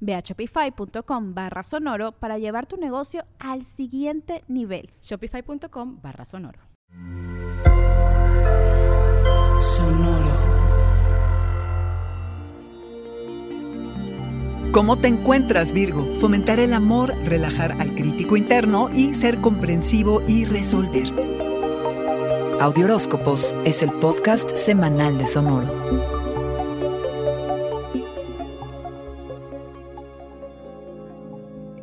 Ve a shopify.com barra sonoro para llevar tu negocio al siguiente nivel. Shopify.com barra sonoro. Sonoro. ¿Cómo te encuentras, Virgo? Fomentar el amor, relajar al crítico interno y ser comprensivo y resolver. Audioróscopos es el podcast semanal de Sonoro.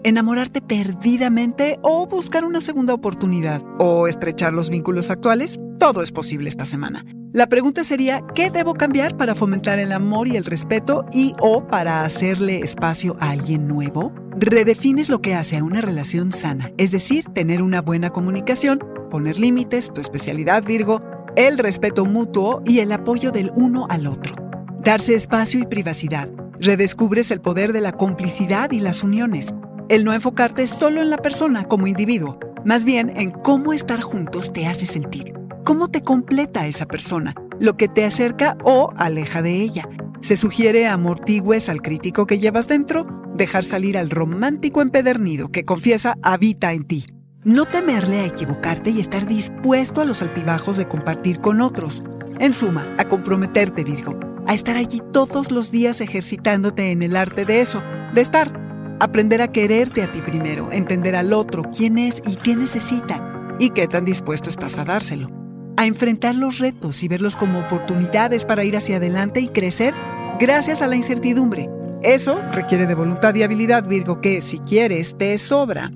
Enamorarte perdidamente o buscar una segunda oportunidad o estrechar los vínculos actuales, todo es posible esta semana. La pregunta sería, ¿qué debo cambiar para fomentar el amor y el respeto y o para hacerle espacio a alguien nuevo? Redefines lo que hace a una relación sana, es decir, tener una buena comunicación, poner límites, tu especialidad Virgo, el respeto mutuo y el apoyo del uno al otro. Darse espacio y privacidad. Redescubres el poder de la complicidad y las uniones el no enfocarte solo en la persona como individuo, más bien en cómo estar juntos te hace sentir, cómo te completa esa persona, lo que te acerca o aleja de ella. Se sugiere amortigües al crítico que llevas dentro, dejar salir al romántico empedernido que confiesa habita en ti. No temerle a equivocarte y estar dispuesto a los altibajos de compartir con otros. En suma, a comprometerte, Virgo, a estar allí todos los días ejercitándote en el arte de eso, de estar Aprender a quererte a ti primero, entender al otro, quién es y qué necesita, y qué tan dispuesto estás a dárselo. A enfrentar los retos y verlos como oportunidades para ir hacia adelante y crecer gracias a la incertidumbre. Eso requiere de voluntad y habilidad, Virgo, que si quieres te sobra.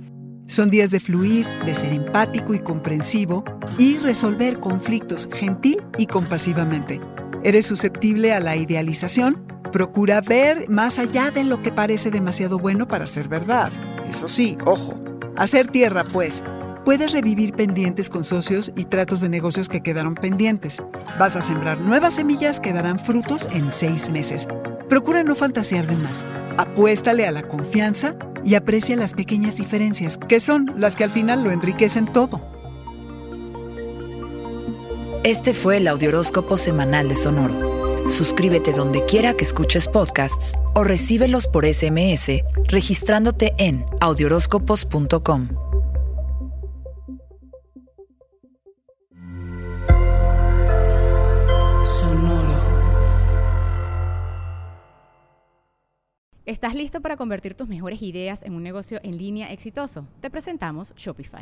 Son días de fluir, de ser empático y comprensivo y resolver conflictos gentil y compasivamente. Eres susceptible a la idealización Procura ver más allá de lo que parece demasiado bueno para ser verdad. Eso sí, ojo. Hacer tierra, pues. Puedes revivir pendientes con socios y tratos de negocios que quedaron pendientes. Vas a sembrar nuevas semillas que darán frutos en seis meses. Procura no fantasear de más. Apuéstale a la confianza y aprecia las pequeñas diferencias, que son las que al final lo enriquecen todo. Este fue el Audioróscopo Semanal de Sonoro. Suscríbete donde quiera que escuches podcasts o recíbelos por SMS registrándote en audioróscopos.com. Sonoro. ¿Estás listo para convertir tus mejores ideas en un negocio en línea exitoso? Te presentamos Shopify.